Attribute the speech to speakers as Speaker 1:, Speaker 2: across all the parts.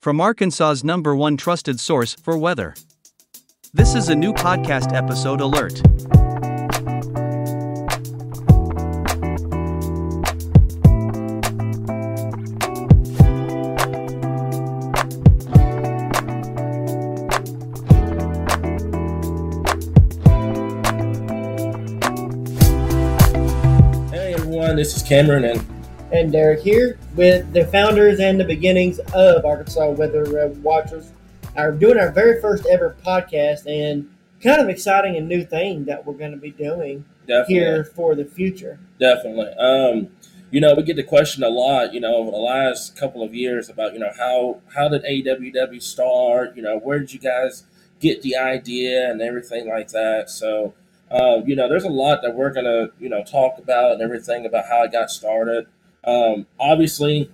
Speaker 1: from Arkansas's number one trusted source for weather. This is a new podcast episode alert.
Speaker 2: Hey everyone, this is Cameron, and
Speaker 3: and Derek here with the founders and the beginnings of Arkansas Weather Watchers. Are doing our very first ever podcast and kind of exciting and new thing that we're going to be doing
Speaker 2: definitely,
Speaker 3: here for the future.
Speaker 2: definitely. Um, you know, we get the question a lot. You know, over the last couple of years about you know how how did AWW start? You know, where did you guys get the idea and everything like that? So, uh, you know, there's a lot that we're gonna you know talk about and everything about how it got started. Um, obviously,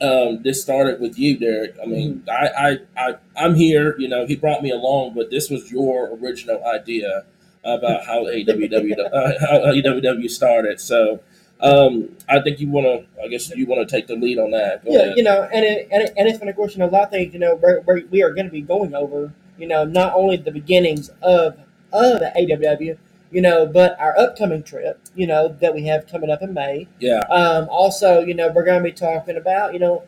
Speaker 2: um, this started with you, Derek. I mean, I, I, I, I'm here. You know, he brought me along, but this was your original idea about how AWW uh, how AWW started. So, um, I think you want to. I guess you want to take the lead on that. Go
Speaker 3: yeah,
Speaker 2: ahead.
Speaker 3: you know, and it, and, it, and it's been of course, you know, a lot of things, you know, we're, we're, we are going to be going over, you know, not only the beginnings of of AWW, you know, but our upcoming trip, you know, that we have coming up in May.
Speaker 2: yeah,
Speaker 3: Um, also, you know, we're going to be talking about, you know,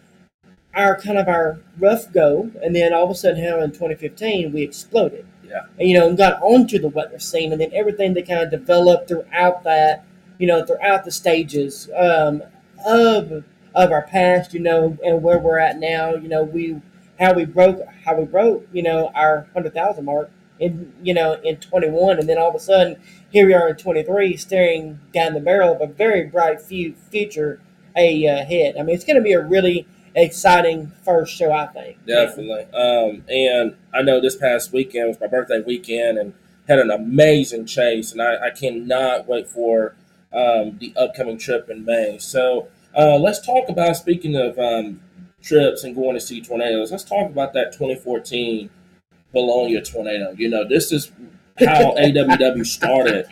Speaker 3: our kind of our rough go, and then all of a sudden, how in 2015 we exploded.
Speaker 2: Yeah.
Speaker 3: And, you know, and got onto the weather scene, and then everything that kind of developed throughout that, you know, throughout the stages um, of of our past, you know, and where we're at now. You know, we how we broke how we broke, you know, our hundred thousand mark in you know in 21, and then all of a sudden here we are in 23, staring down the barrel of a very bright fu- future ahead. I mean, it's going to be a really exciting first show, I think.
Speaker 2: definitely. Um, and I know this past weekend was my birthday weekend, and had an amazing chase, and I, I cannot wait for um, the upcoming trip in May. So uh, let's talk about speaking of um, trips and going to see tornadoes. Let's talk about that 2014 Vilonia tornado. You know, this is how AWW started.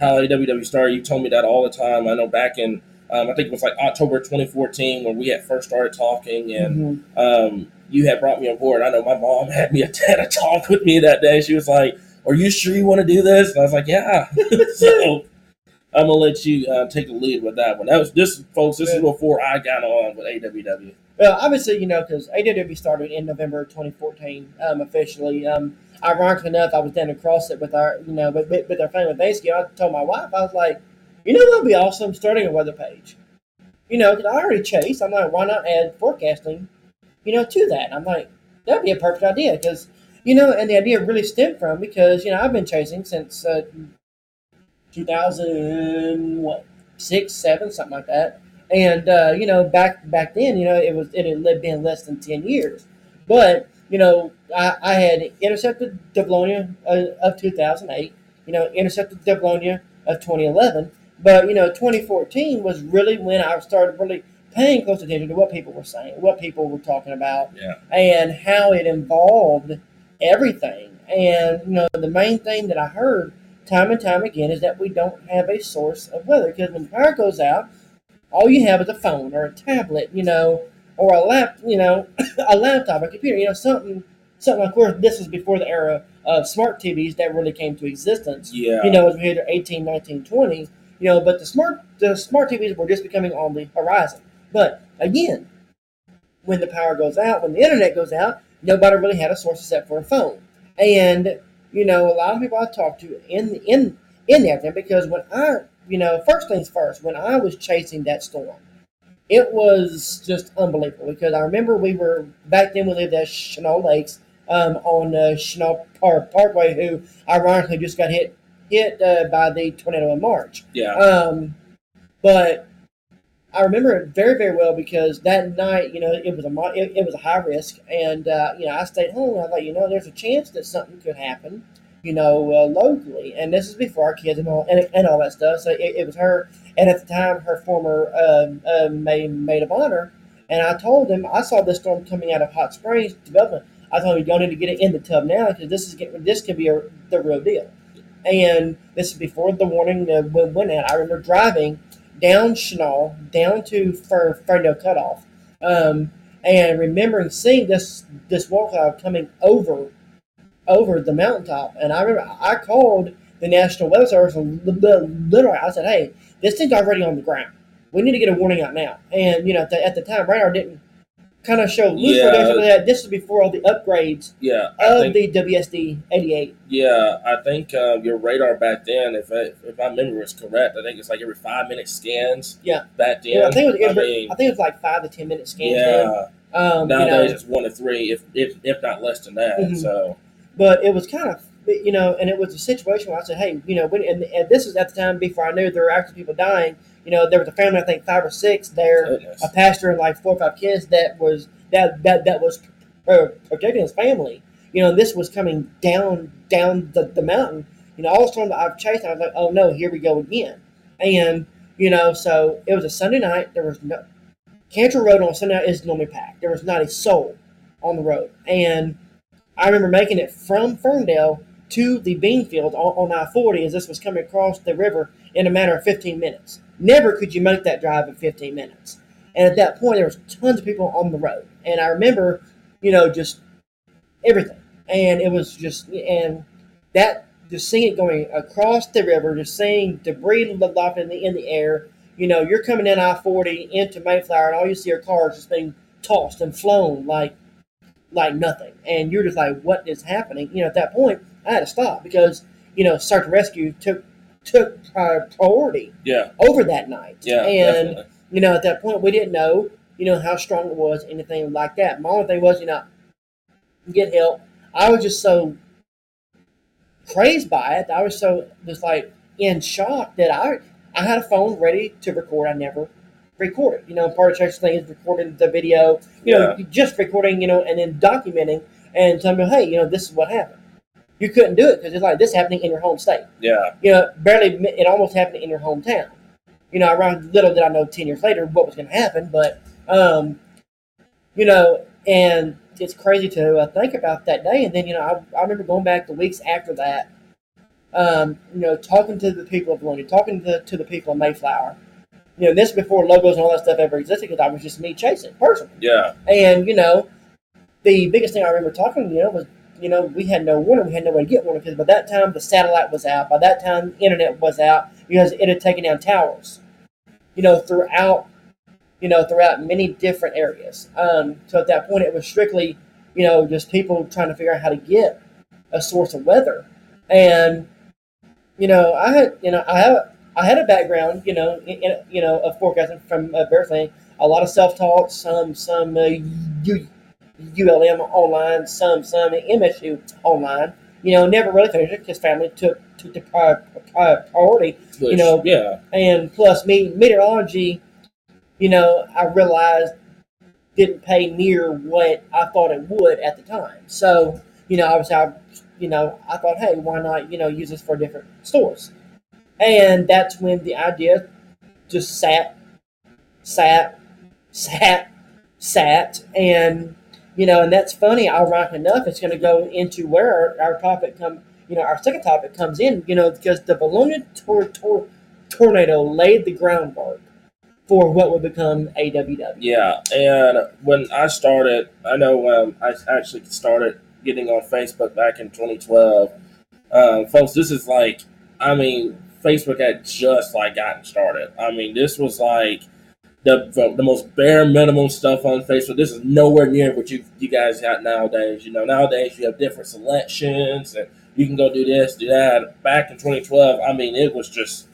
Speaker 2: How AWW started. You told me that all the time. I know back in um, I think it was like October 2014 when we had first started talking, and
Speaker 3: Mhm.
Speaker 2: um, you had brought me on board. I know my mom had me a had a talk with me that day. She was like, "Are you sure you want to do this?" And I was like, "Yeah." so I'm gonna let you uh, take the lead with that one. That was this, folks. This is before I got on with AWW.
Speaker 3: Well, obviously, you know, because AWW started in November 2014 um, officially. Um, ironically enough, I was down across it with our, you know, with, with our family basically. I told my wife, I was like, you know, that'd be awesome starting a weather page. You know, because I already chase. I'm like, why not add forecasting, you know, to that? I'm like, that'd be a perfect idea because, you know, and the idea really stemmed from because you know I've been chasing since uh, 2000 what six seven something like that. And uh, you know, back back then, you know, it was it had been less than ten years, but you know, I, I had intercepted the Vilonia uh, of two thousand eight. You know, intercepted the Vilonia of twenty eleven. But you know, twenty fourteen was really when I started really paying close attention to what people were saying, what people were talking about,
Speaker 2: Yeah.
Speaker 3: and how it involved everything. And you know, the main thing that I heard time and time again is that we don't have a source of weather because when the power goes out, all you have is a phone or a tablet, you know, or a lap, you know, a laptop, a computer, you know, something, something. Of course, this was before the era of smart TVs that really came to existence.
Speaker 2: Yeah.
Speaker 3: You know, as we hit 18, 19, 20, you know, but the smart, the smart TVs were just becoming on the horizon. But again, when the power goes out, when the internet goes out, nobody really had a source except for a phone. And you know, a lot of people I talked to in in in the afternoon because when I, you know, first things first, when I was chasing that storm, it was just unbelievable because I remember we were back then we lived at Chenal Lakes um, on uh, Chenal Park Parkway, who ironically just got hit hit uh, by the tornado in March.
Speaker 2: Yeah.
Speaker 3: Um, but I remember it very, very well because that night, you know, it was a it, it was a high risk, and uh, you know, I stayed home. I thought, you know, there's a chance that something could happen, you know, uh, locally, and this is before our kids and all and, and all that stuff. So it, it was her, and at the time, her former uh, maid maid of honor, and I told him I saw this storm coming out of Hot Springs development. I told him, y'all need to get it in the tub now because this is getting this could be a, the real deal. And this is before the warning uh, went out. I remember driving down Chenal, down to Fer- Ferndale Cutoff. Um, and remembering seeing this this wall cloud coming over over the mountaintop. And I remember I called the National Weather Service and li- li- literally I said, "Hey, this thing's already on the ground. We need to get a warning out now." And you know, at the, at the time, radar didn't kind of show loose
Speaker 2: Yeah.
Speaker 3: That this was before all the upgrades
Speaker 2: Yeah, I
Speaker 3: of
Speaker 2: think,
Speaker 3: the WSD 88.
Speaker 2: yeah, I think uh, your radar back then, if I, if my memory is correct, I think it's like every five minute scans.
Speaker 3: Yeah.
Speaker 2: back then.
Speaker 3: Yeah, I think it was,
Speaker 2: I
Speaker 3: every-
Speaker 2: mean,
Speaker 3: I think it was like five to ten minute scans. then.
Speaker 2: yeah.
Speaker 3: Um, you
Speaker 2: Nowadays
Speaker 3: know,
Speaker 2: it's one to three, if if, if not less than that.
Speaker 3: Mhm.
Speaker 2: So
Speaker 3: but it was kind of you know, and it was a situation where I said, hey, you know, when, and, and this was at the time before I knew there were actually people dying. You know, there was a family, I think five or six there,
Speaker 2: goodness.
Speaker 3: a pastor and like four or five kids that was that that that was uh, protecting his family. You know, and this was coming down down the, the mountain. You know, all the storm that I've chased, I was like, oh no, here we go again. And you know, so it was a Sunday night. There was no Cantrell Road on Sunday night is normally packed. There was not a soul on the road, and I remember making it from Ferndale to the bean field on, on I forty as this was coming across the river in a matter of fifteen minutes. Never could you make that drive in fifteen minutes. And at that point, there was tons of people on the road, and I remember, you know, just everything, and it was just and that just seeing it going across the river, just seeing debris lofted in the in the air. You know, you're coming in I forty into Mayflower, and all you see are cars just being tossed and flown like like nothing, and you're just like, what is happening? You know, at that point, I had to stop because you know, search and rescue took took priority
Speaker 2: yeah,
Speaker 3: over that night,
Speaker 2: yeah,
Speaker 3: and
Speaker 2: definitely.
Speaker 3: you know, at that point, we didn't know, you know, how strong it was, anything like that. My only thing was, you know, get help. I was just so crazed by it. I was so just like in shock that I I had a phone ready to record. I never recorded. You know, part of Church thing is recording the video. You know, just recording. You know, and then documenting and telling me, hey, you know, this is what happened. You couldn't do it because it's like this happening in your home state
Speaker 2: Yeah,
Speaker 3: you know, barely it almost happened in your hometown. You know, around little did I know ten years later what was going to happen, but um, you know, and it's crazy to uh, think about that day. And then you know, I, I remember going back the weeks after that. Um, you know, talking to the people of Vilonia, talking to, to the people of Mayflower. You know, this before logos and all that stuff ever existed because I was just me chasing personally.
Speaker 2: yeah,
Speaker 3: And you know, the biggest thing I remember talking, you know, was you know we had no warning, we had no way to get warning because by that time the satellite was out, by that time the internet was out because it had taken down towers, you know, throughout, you know, throughout many different areas. Um, so at that point, it was strictly, you know, just people trying to figure out how to get a source of weather, and you know, I had, you know, I have. I had a background, you know, in, you know, of forecasting from uh, everything. A lot of self-taught, some some uh, U, ULM online, some some MSU online. You know, never really finished it because family took took the pri- pri- priority.
Speaker 2: Which,
Speaker 3: know,
Speaker 2: yeah,
Speaker 3: And plus, me meteorology, you know, I realized didn't pay near what I thought it would at the time. So, you know, obviously, I, you know, I thought, hey, why not, you know, use this for different stores? And that's when the idea just sat, sat, sat, sat, and you know, and that's funny. Ironic enough, it's going to go into where our, our topic come. You know, our second topic comes in. You know, because the Vilonia tor- tor- tornado laid the groundwork for what would become AWW.
Speaker 2: yeah. And when I started, I know um, I actually started getting on Facebook back in 2012. Um, folks, this is like, I mean, Facebook had just like gotten started. I mean, this was like the the most bare minimum stuff on Facebook. This is nowhere near what you you guys got nowadays. You know, nowadays you have different selections and you can go do this, do that. Back in 2012, I mean, it was just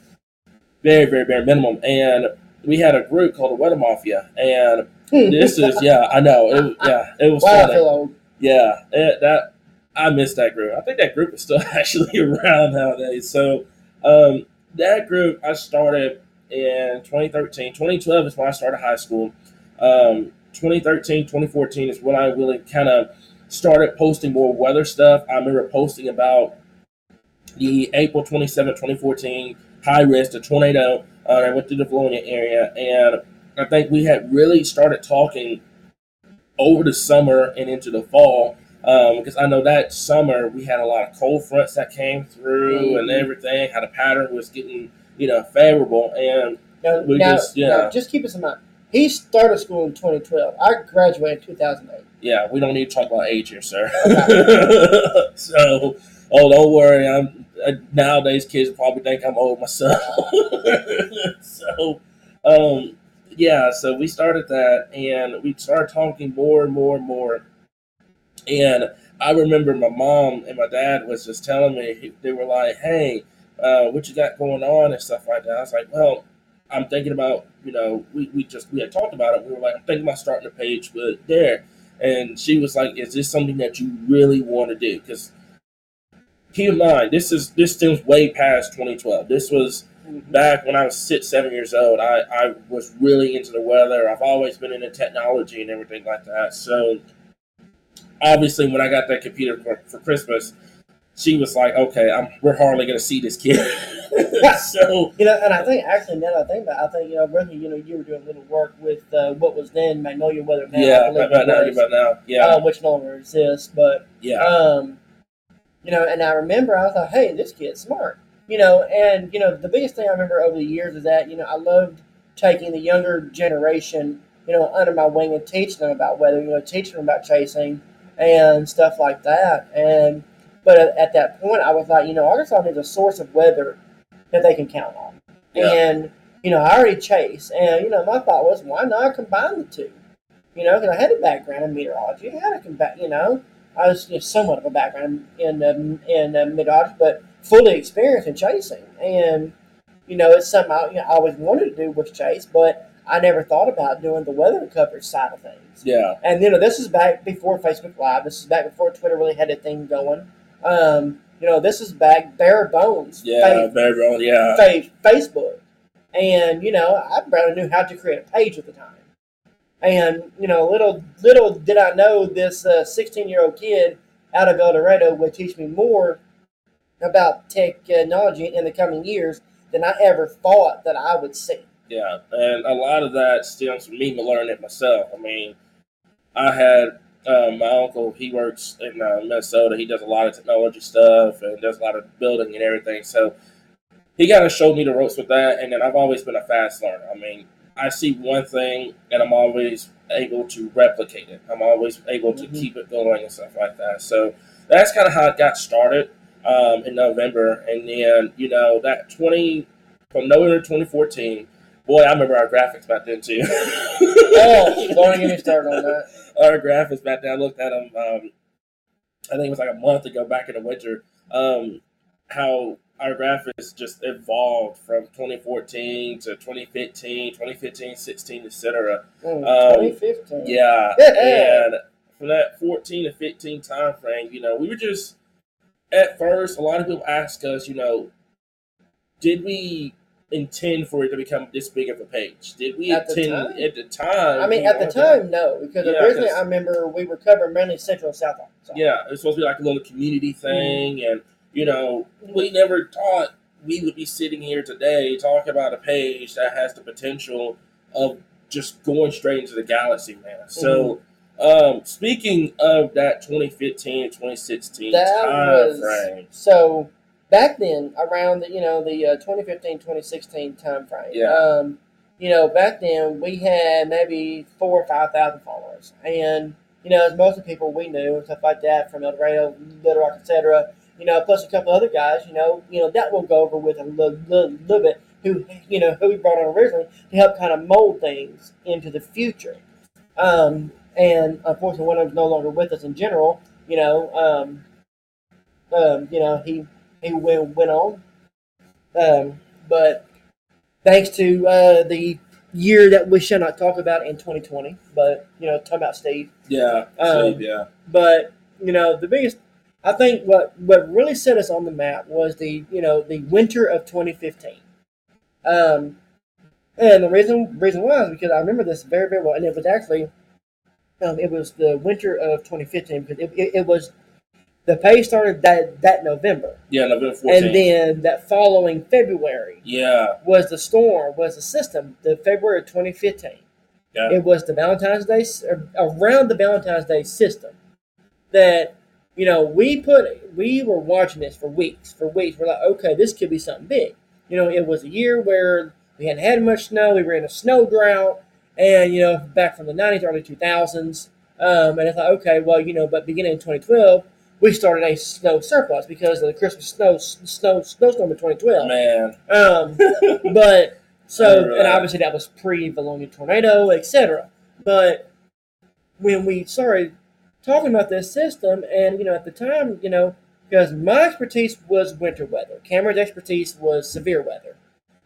Speaker 2: very, very bare minimum. And we had a group called the Weather Mafia, and this is yeah, I know, it, yeah, it was
Speaker 3: wow,
Speaker 2: funny. Yeah, it, that I missed that group. I think that group is still actually around nowadays. So um, that group I started in 2013. 2012 is when I started high school. Um, 2013, 2014 is when I really kind of started posting more weather stuff. I remember posting about the April 27, 2014 high risk, the tornado uh, that went through the Vilonia area. And I think we had really started talking over the summer and into the fall um, because I know that summer we had a lot of cold fronts that came through and
Speaker 3: Mhm.
Speaker 2: everything. How the pattern was getting you know favorable, and
Speaker 3: Now,
Speaker 2: We
Speaker 3: now,
Speaker 2: just- yeah.
Speaker 3: now, just keep us in mind. he started school in 2012. I graduated in 2008.
Speaker 2: Yeah, we don't need to talk about age here, sir. so, oh, don't worry. I'm uh, nowadays kids probably think I'm old myself. so, um, yeah. So we started that, and we started talking more and more and more. And I remember my mom and my dad was just telling me they were like, "Hey, uh, what you got going on and stuff like that." I was like, "Well." I'm thinking about, you know, we, we just we had talked about it. We were like, I'm thinking about starting a page with there and she was like, "Is this something that you really want to do?" Because keep in mind, this is this stems way past 2012. This was back when I was six, seven years old. I I was really into the weather. I've always been into technology and everything like that. So obviously, when I got that computer for, for Christmas, she was like, "Okay, I'm, we're hardly going to see this kid." so
Speaker 3: You know, and I think actually now that I think about, it, I think you know, brother, you know, you were doing a little work with uh, what was then Magnolia Weather now, I
Speaker 2: yeah,
Speaker 3: believe
Speaker 2: about
Speaker 3: it
Speaker 2: now,
Speaker 3: was,
Speaker 2: about now, yeah,
Speaker 3: uh, which no longer exists. But
Speaker 2: yeah,
Speaker 3: um, you know, and I remember I thought, hey, this kid's smart. You know, and you know, the biggest thing I remember over the years is that you know I loved taking the younger generation, you know, under my wing and teaching them about weather. You know, teaching them about chasing and stuff like that. And but at, at that point, I was like, you know, Arkansas needs a source of weather that they can count on.
Speaker 2: Yeah.
Speaker 3: And you know, I already chase, and you know, my thought was, why not combine the two? You know, because I had a background in meteorology, I had a combat, you know, I was you know, somewhat of a background in um, in uh, meteorology, but fully experienced in chasing, and you know, it's something I, you know, I always wanted to do was chase, but I never thought about doing the weather coverage side of things.
Speaker 2: yeah,
Speaker 3: And you know, this is back before Facebook Live. This is back before Twitter really had a thing going. Um, you know, this is back bare bones.
Speaker 2: yeah, very wrong, yeah,
Speaker 3: fa- Facebook, and you know, I barely knew how to create a page at the time. And you know, little little did I know this sixteen year old kid out of El Dorado would teach me more about technology in the coming years than I ever thought that I would see.
Speaker 2: Yeah, and a lot of that stems from me learning it myself. I mean, I had um, my uncle. He works in uh, Minnesota. He does a lot of technology stuff and does a lot of building and everything. So he kind of showed me the ropes with that. And then I've always been a fast learner. I mean, I see one thing and I'm always able to replicate it. I'm always able to
Speaker 3: Mhm.
Speaker 2: keep it going and stuff like that. So that's kind of how it got started um, in November. And then you know that twenty from November 2014. Boy, I remember our graphics back then too.
Speaker 3: Oh, don't get me started on that.
Speaker 2: Our graphics back then. I looked at them. Um, I think it was like a month ago, back in the winter. Um, how our graphics just evolved from 2014 to 2015, 2015, 16, etc.
Speaker 3: Mm,
Speaker 2: Um,
Speaker 3: 2015.
Speaker 2: Yeah,
Speaker 3: Yeah.
Speaker 2: and from that 14 to 15 time frame, you know, we were just at first. A lot of people ask us, you know, did we intend for it to become this big of a page? Did we
Speaker 3: At
Speaker 2: intend at the time?
Speaker 3: I mean, at the time, no, because
Speaker 2: Yeah,
Speaker 3: originally I remember we were covering mainly Central and South Arkansas.
Speaker 2: Yeah, it was supposed to be like a little community
Speaker 3: Mm-hmm.
Speaker 2: thing, and you know, we never thought we would be sitting here today talking about a page that has the potential of just going straight into the galaxy, man. So,
Speaker 3: Mm-hmm.
Speaker 2: um, speaking of that 2015 2016
Speaker 3: That
Speaker 2: time
Speaker 3: was
Speaker 2: frame,
Speaker 3: so back then around the you know the uh, 2015 2016 time frame.
Speaker 2: Yeah.
Speaker 3: Um, you know, back then we had maybe four or five thousand followers, and you know, as most of the people we knew and stuff like that from El Dorado, Little Rock, etc. You know, plus a couple other guys. You know, you know that we'll go over with a little, little, little bit. Who you know who we brought on originally to help kind of mold things into the future. Um, and unfortunately, one of them's no longer with us in general. You know, um, um, you know he he went, went on. Um, but thanks to uh, the year that we shall not talk about in 2020, but you know, talk about Steve.
Speaker 2: yeah,
Speaker 3: Um,
Speaker 2: yeah,
Speaker 3: But you know, the biggest, I think, what what really set us on the map was the you know the winter of 2015. Um, and the reason reason why is because I remember this very very well, and it was actually, um, it was the winter of 2015 because it, it, it was. The pay started that, that November,
Speaker 2: yeah, November 14.
Speaker 3: and then that following February
Speaker 2: yeah,
Speaker 3: was the storm, was the system, the February of 2015.
Speaker 2: Yeah.
Speaker 3: It was the Valentine's Day, around the Valentine's Day system that, you know, we put, we were watching this for weeks, for weeks. We're like, okay, this could be something big. You know, it was a year where we hadn't had much snow, we were in a snow drought, and you know back from the '90s, early 2000s, um, and I thought, okay, well, you know, but beginning in 2012, we started a snow surplus because of the Christmas snow snow snowstorm in 2012.
Speaker 2: Man,
Speaker 3: Um, but so,
Speaker 2: remember
Speaker 3: and obviously that was pre Vilonia tornado, etc. But when we started talking about this system, and you know, at the time, you know, because my expertise was winter weather, Cameron's expertise was severe weather,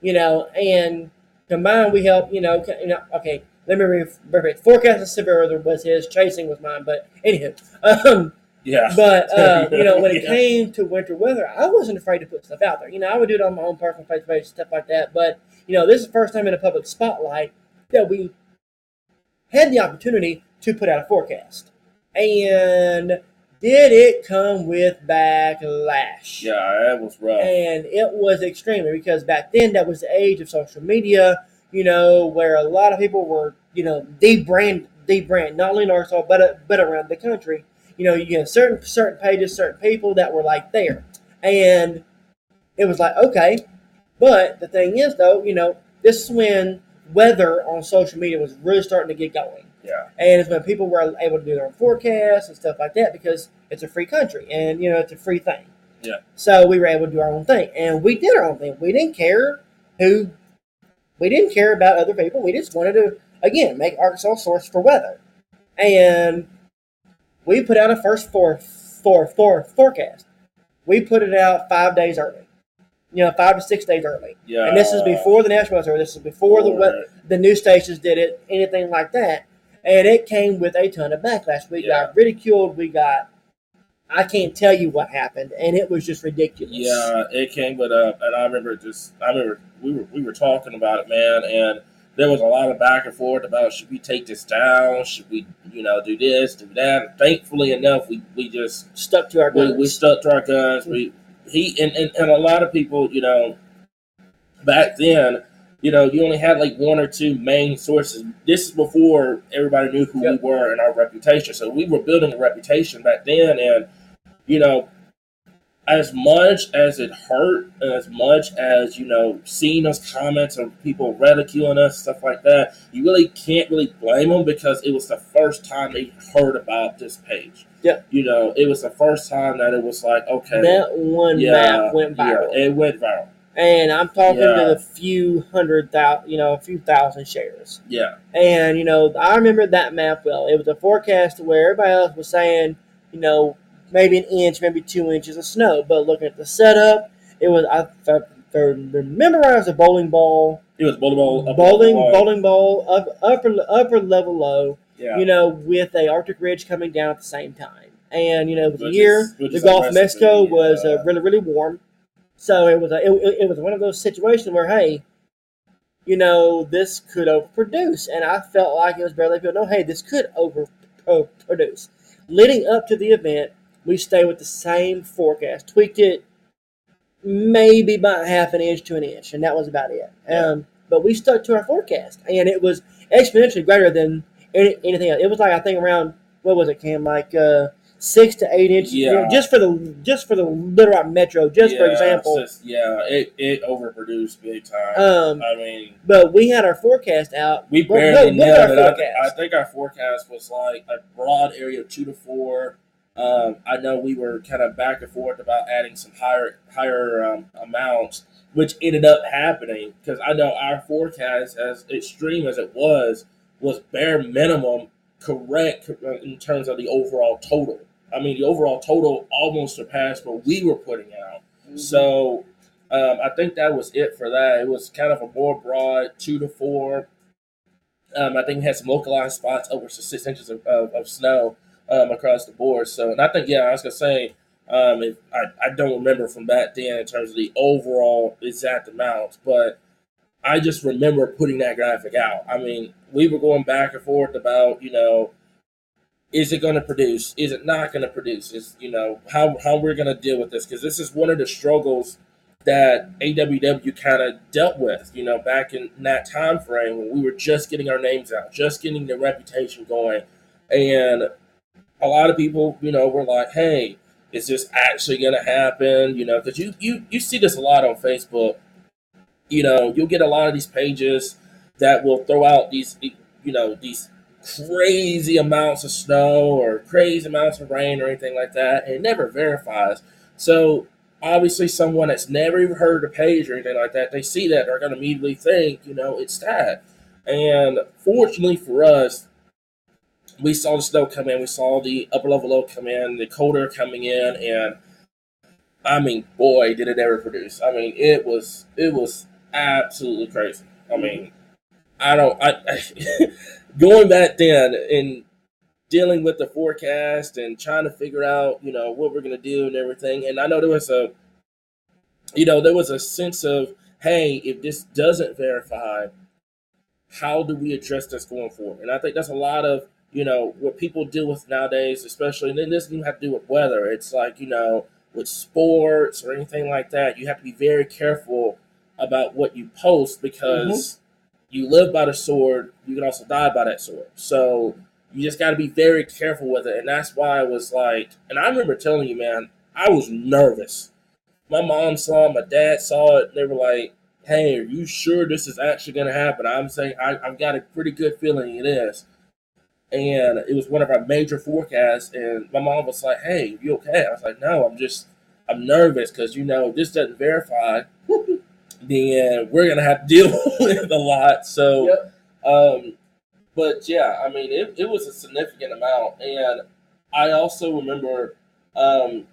Speaker 3: you know, and combined we help, you know, you know, okay. Let me re- repeat. Forecasting severe weather was his, chasing was mine. But anywho, um,
Speaker 2: yeah,
Speaker 3: but uh, you know, when it
Speaker 2: Yeah.
Speaker 3: came to winter weather, I wasn't afraid to put stuff out there. You know, I would do it on my own personal Facebook page, stuff like that. But you know, this is the first time in a public spotlight that we had the opportunity to put out a forecast. And did it come with backlash?
Speaker 2: yeah, that was rough.
Speaker 3: And it was extremely because back then that was the age of social media, you know, where a lot of people were, you know, debrand, debrand, not only in Arkansas but but around the country. You know, you get certain certain pages, certain people that were like there, and it was like okay, but the thing is though, you know, this is when weather on social media was really starting to get going.
Speaker 2: Yeah,
Speaker 3: And it's when people were able to do their own forecasts and stuff like that because it's a free country and you know it's a free thing.
Speaker 2: Yeah.
Speaker 3: So we were able to do our own thing, and we did our own thing. We didn't care who, we didn't care about other people. We just wanted to again make Arkansas source for weather, and we put out a first for for for forecast. We put it out five days early, you know, five to six days early.
Speaker 2: yeah.
Speaker 3: And this is before the National Weather Service. This is before the
Speaker 2: Before
Speaker 3: the news stations did it, anything like that. And it came with a ton of backlash. We
Speaker 2: Yeah.
Speaker 3: got ridiculed. We got, I can't tell you what happened, and it was just ridiculous.
Speaker 2: Yeah, it came but uh, and I remember just I remember we were we were talking about it, man, and there was a lot of back and forth about should we take this down, should we you know do this, do that. Thankfully enough, we we just
Speaker 3: stuck to our
Speaker 2: we,
Speaker 3: guns.
Speaker 2: we stuck to our guns. We he and, and and a lot of people, you know, back then. You know, you only had like one or two main sources. This is before everybody knew who
Speaker 3: Yep.
Speaker 2: we were and our reputation. So we were building a reputation back then, and you know, as much as it hurt, and as much as you know, seeing those comments of people ridiculing us, stuff like that, you really can't really blame them because it was the first time they heard about this page.
Speaker 3: Yeah.
Speaker 2: you know, it was the first time that it was like, okay,
Speaker 3: that one
Speaker 2: yeah,
Speaker 3: map went viral,
Speaker 2: yeah, it went viral.
Speaker 3: and I'm talking
Speaker 2: Yeah.
Speaker 3: to the few hundred thousand, you know, a few thousand shares.
Speaker 2: Yeah,
Speaker 3: And you know, I remember that map well. It was a forecast where everybody else was saying, you know, maybe an inch, maybe two inches of snow. But looking at the setup, it was I, if I remember it was a bowling ball,
Speaker 2: it was bowling ball,
Speaker 3: bowling
Speaker 2: wall.
Speaker 3: bowling ball, up, upper upper level low.
Speaker 2: Yeah,
Speaker 3: You know, with a Arctic Ridge coming down at the same time. And you know, a year. the Gulf of Mexico was uh, really really warm, so it was a, it, it, was one of those situations where hey, you know, this could overproduce, and I felt like it was barely people. No, hey, this could overproduce. Leading up to the event, we stayed with the same forecast, tweaked it maybe by half an inch to an inch, and that was about it. Um, but we stuck to our forecast, and it was exponentially greater than any, anything else. It was like I think around what was it, Cam? Like uh, six to eight inches, you know,
Speaker 2: Yeah.
Speaker 3: just for the just for the Little Rock Metro, just for example.
Speaker 2: just- yeah, it, it overproduced big time.
Speaker 3: Um,
Speaker 2: I mean,
Speaker 3: but we had our forecast out.
Speaker 2: we barely
Speaker 3: no, look at
Speaker 2: nailed it. I, thi- I think our forecast was like a broad area of two to four. Um, I know we were kind of back and forth about adding some higher higher um, amounts, which ended up happening because I know our forecast, as extreme as it was, was bare minimum correct in terms of the overall total. I mean, the overall total almost surpassed what we were putting out. So um, I think that was it for that. It was kind of a more broad two to four. Um, I think it had some localized spots over six inches of, of, of snow um, across the board. So, and I think, yeah, I was gonna say, um, if, I I don't remember from back then in terms of the overall exact amounts, but I just remember putting that graphic out. I mean, we were going back and forth about, you know, is it going to produce? Is it not going to produce? Is you know how how we're going to deal with this? Because this is one of the struggles that AWW kind of dealt with. You know, back in that time frame when we were just getting our names out, just getting the reputation going, and a lot of people, you know, were like, "Hey, is this actually going to happen?" You know, because you you you see this a lot on Facebook. You know, you'll get a lot of these pages that will throw out these you know these crazy amounts of snow or crazy amounts of rain or anything like that, and it never verifies. So obviously, someone that's never even heard the page or anything like that, they see that they're going to immediately think, you know, it's that. And fortunately for us, we saw the snow come in, we saw the upper level low come in, the cold air coming in, and I mean, boy, did it ever produce. I mean, it was it was absolutely crazy. I mean, I don't. I, I going back then and dealing with the forecast and trying to figure out, you know, what we're gonna do and everything. And I know there was a, you know, there was a sense of, hey, if this doesn't verify, how do we address this going forward? And I think that's a lot of, you know, what people deal with nowadays, especially, and it doesn't even have to do with weather. It's like, you know, with sports or anything like that, you have to be very careful about what you post because mm-hmm. you live by the sword, you can also die by that sword. So you just got to be very careful with it. And that's why I was like, and I remember telling you, man, I was nervous. My mom saw it, my dad saw it, and they were like, hey, are you sure this is actually going to happen? I'm saying, I, I've got a pretty good feeling it is. And it was one of our major forecasts. And my mom was like, hey, you okay? I was like, no, I'm just, I'm nervous because, you know, this doesn't verify. then we're gonna have to deal with a lot. So,
Speaker 3: Yep.
Speaker 2: um, but yeah, I mean, it, it was a significant amount, and I also remember um,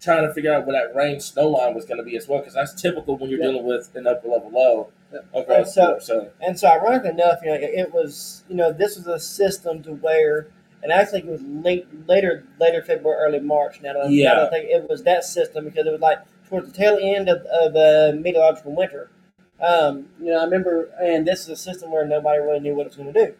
Speaker 2: trying to figure out where that rain snow line was going to be as well, because that's typical when you're
Speaker 3: Yep.
Speaker 2: dealing with an upper level low Across
Speaker 3: And so-
Speaker 2: So,
Speaker 3: And so, ironically enough, you know, it, was, you know, this was a system to where, and actually it was late, later, later February, early March. Now, that I- now
Speaker 2: Yeah.
Speaker 3: I think it was that system because it was like towards the tail end of, of uh, meteorological winter. Um, you know, I remember, and this is a system where nobody really knew what it was going to do,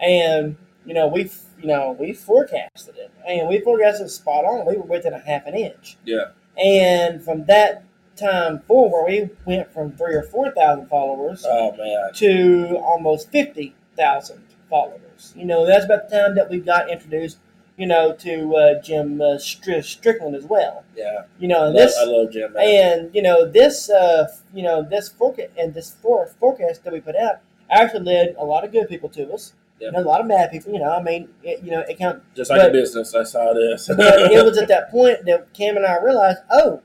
Speaker 3: and you know, we, you know, we forecasted it, and we forecasted it spot on. We were within a half an inch.
Speaker 2: yeah,
Speaker 3: And from that time forward, we went from three or four thousand followers
Speaker 2: oh man,
Speaker 3: to almost fifty thousand followers. You know, that's about the time that we got introduced. You know, to uh, Jim uh, Str- Strickland as well.
Speaker 2: yeah.
Speaker 3: You know,
Speaker 2: I
Speaker 3: and
Speaker 2: love,
Speaker 3: this
Speaker 2: I love Jim. Man.
Speaker 3: and you know this, uh, you know this forecast and this for- forecast that we put out actually led a lot of good people to us. And a lot of bad people. You know, I mean, it, you know, it of
Speaker 2: Just like
Speaker 3: but-
Speaker 2: a business, that's how it is.
Speaker 3: but it was at that point that Cam and I realized, oh,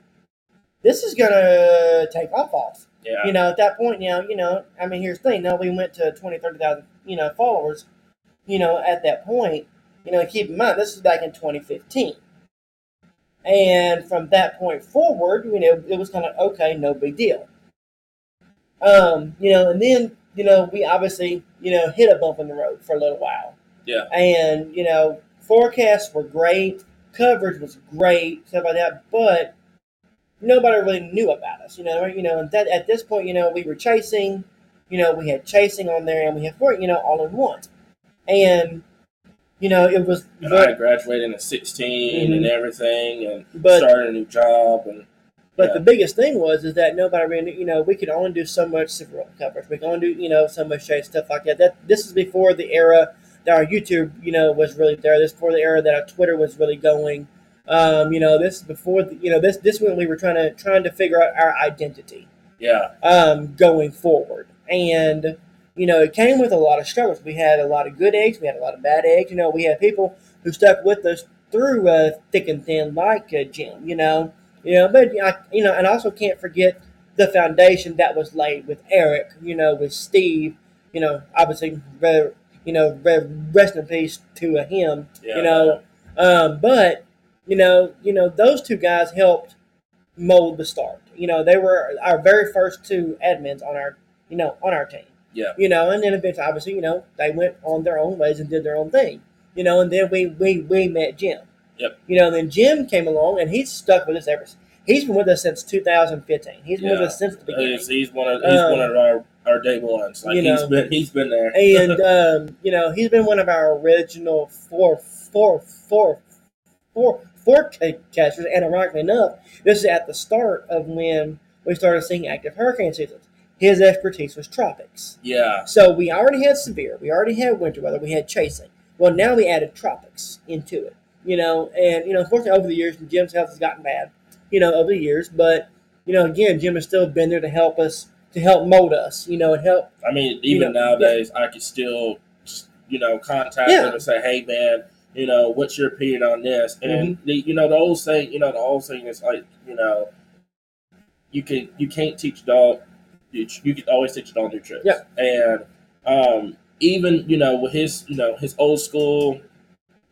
Speaker 3: this is gonna take off off.
Speaker 2: yeah,
Speaker 3: You know, at that point, now, you know, I mean, here's the thing. Now we went to 20, 30,000, you know, followers. You know, at that point, you know, keep in mind this is back in 2015, and from that point forward, you know, it was kind of okay, no big deal. Um, you know, and then you know we obviously you know hit a bump in the road for a little while.
Speaker 2: Yeah.
Speaker 3: And you know, forecasts were great, coverage was great, stuff like that, but nobody really knew about us. You know, you know, and that at this point, you know, we were chasing. You know, we had chasing on there, and we had four, you know, all in one, and you know, it was.
Speaker 2: and I graduated at 16 and
Speaker 3: Mhm.
Speaker 2: everything, and
Speaker 3: But
Speaker 2: started a new job, and
Speaker 3: But
Speaker 2: Yeah.
Speaker 3: the biggest thing was is that nobody really, you know, we could only do so much Super Bowl coverage. We could only do, you know, so much chase stuff like that. That this is before the era that our YouTube, you know, was really there. This is before the era that our Twitter was really going. Um, you know, this before, the, you know, this this when we were trying to trying to figure out our identity
Speaker 2: yeah,
Speaker 3: um, going forward. And, you know, it came with a lot of struggles. We had a lot of good eggs, we had a lot of bad eggs. You know, we had people who stuck with us through uh, thick and thin, like uh, Jim, you know. You know, but, I, you know, and I also can't forget the foundation that was laid with Eric, you know, with Steve, you know, obviously, you know, rest in peace to him,
Speaker 2: yeah,
Speaker 3: you know. Um, but, you know, you know, those two guys helped mold the start. You know, they were our very first two admins on our, you know, on our team.
Speaker 2: Yeah.
Speaker 3: You know, and then eventually, obviously, you know, they went on their own ways and did their own thing. You know, and then we we we met Jim.
Speaker 2: Yep.
Speaker 3: You know, then Jim came along and he's stuck with us ever. He's been with us since 2015. He's been with us since the beginning.
Speaker 2: He's, he's one of he's
Speaker 3: Um,
Speaker 2: one of our, our day ones. Like
Speaker 3: you
Speaker 2: he's
Speaker 3: know.
Speaker 2: been he's been there.
Speaker 3: and um, you know he's been one of our original four, four, four, four, forecasters. And ironically enough, this is at the start of when we started seeing active hurricane seasons. His expertise was tropics,
Speaker 2: yeah,
Speaker 3: so we already had severe, we already had winter weather, we had chasing. Well, now we added tropics into it. You know, and you know, unfortunately, over the years, Jim's health has gotten bad. You know, over the years, but you know, again, Jim has still been there to help us, to help mold us. You know, and help
Speaker 2: I mean, even
Speaker 3: know,
Speaker 2: nowadays, I can still you know, contact
Speaker 3: Yeah.
Speaker 2: them and say, "Hey, man, you know, what's your opinion on this?" And
Speaker 3: Mm-hmm.
Speaker 2: the, you know, the old saying, you know, the old saying is like, you know, you can you can't teach a dog. You, you can always teach a dog new tricks.
Speaker 3: Yeah.
Speaker 2: And um, even you know with his you know his old school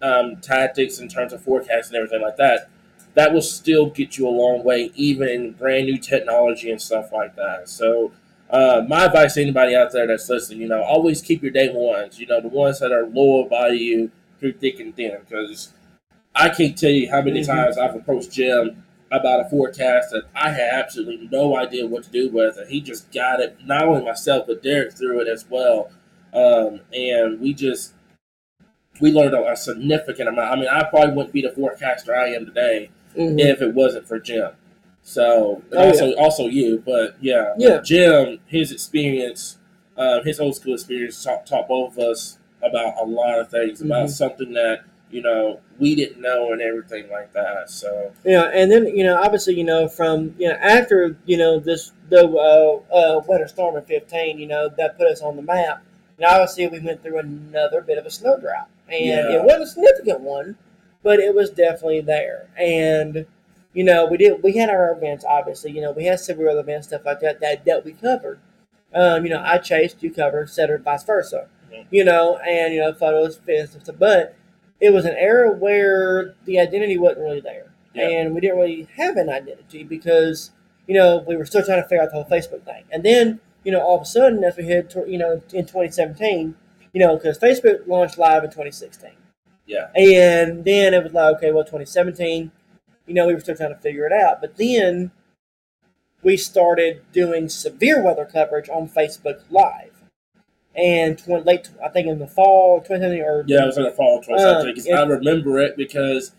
Speaker 2: um, tactics in terms of forecasting and everything like that, that will still get you a long way, even in brand new technology and stuff like that. So, uh, my advice to anybody out there that's listening, you know, always keep your day ones. You know, the ones that are loyal by you through thick and thin. Because I can't tell you how many
Speaker 3: Mhm.
Speaker 2: times I've approached Jim about a forecast that I had absolutely no idea what to do with, and he just got it. Not only myself, but Derek through it as well. Um, and we just we learned a, a significant amount. I mean, I probably wouldn't be the forecaster I am today
Speaker 3: Mhm.
Speaker 2: if it wasn't for Jim. So
Speaker 3: Oh,
Speaker 2: also also you, but yeah,
Speaker 3: Yeah.
Speaker 2: Jim, his experience, uh, his old school experience taught, taught both of us about a lot of things about
Speaker 3: Mhm.
Speaker 2: something that you know we didn't know and everything like that. So
Speaker 3: Yeah, and then you know, obviously, you know, from you know after you know this the uh, uh, winter storm in fifteen, you know, that put us on the map. And obviously, we went through another bit of a snow drought, and
Speaker 2: Yeah.
Speaker 3: it wasn't a significant one, but it was definitely there. And you know, we did we had our events. Obviously, you know, we had severe weather events, stuff like that that that we covered. Um, you know, I chased, you covered, etc., vice versa. You know, and you know, photos, fits, stuff, but it was an era where the identity wasn't really there
Speaker 2: Yeah.
Speaker 3: and we didn't really have an identity because you know we were still trying to figure out the whole Facebook thing. And then you know all of a sudden, as we head to you know in 2017, you know because Facebook launched live in 2016,
Speaker 2: yeah,
Speaker 3: and then it was like okay, well 2017, you know we were still trying to figure it out. But then we started doing severe weather coverage on Facebook Live. And tw- late, I think in the fall 2017 or
Speaker 2: yeah, it was in the fall of 2017
Speaker 3: Um,
Speaker 2: because I remember it because.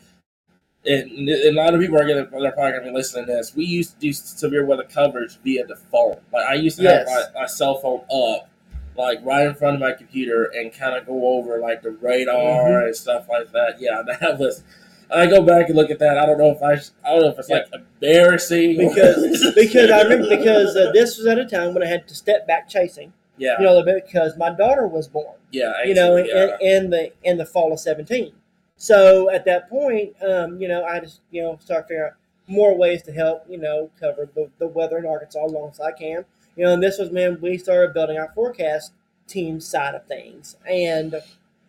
Speaker 2: It, and a lot of people are gonna they're probably gonna be listening to this. We used to do severe weather coverage via the phone. Like I used to
Speaker 3: Yes.
Speaker 2: have my, my cell phone up, like right in front of my computer, and kind of go over like the radar
Speaker 3: Mhm.
Speaker 2: and stuff like that. Yeah, that was. I go back and look at that. I don't know if I. I don't know if it's like embarrassing
Speaker 3: because because I remember because uh, this was at a time when I had to step back chasing.
Speaker 2: Yeah,
Speaker 3: You know, because my daughter was born.
Speaker 2: yeah,
Speaker 3: You know, in,
Speaker 2: yeah.
Speaker 3: in, in the in the fall of seventeen. So at that point, um, you know, I just you know start figuring out more ways to help you know cover the, the weather in Arkansas alongside Cam. You know, and this was when we started building our forecast team side of things, and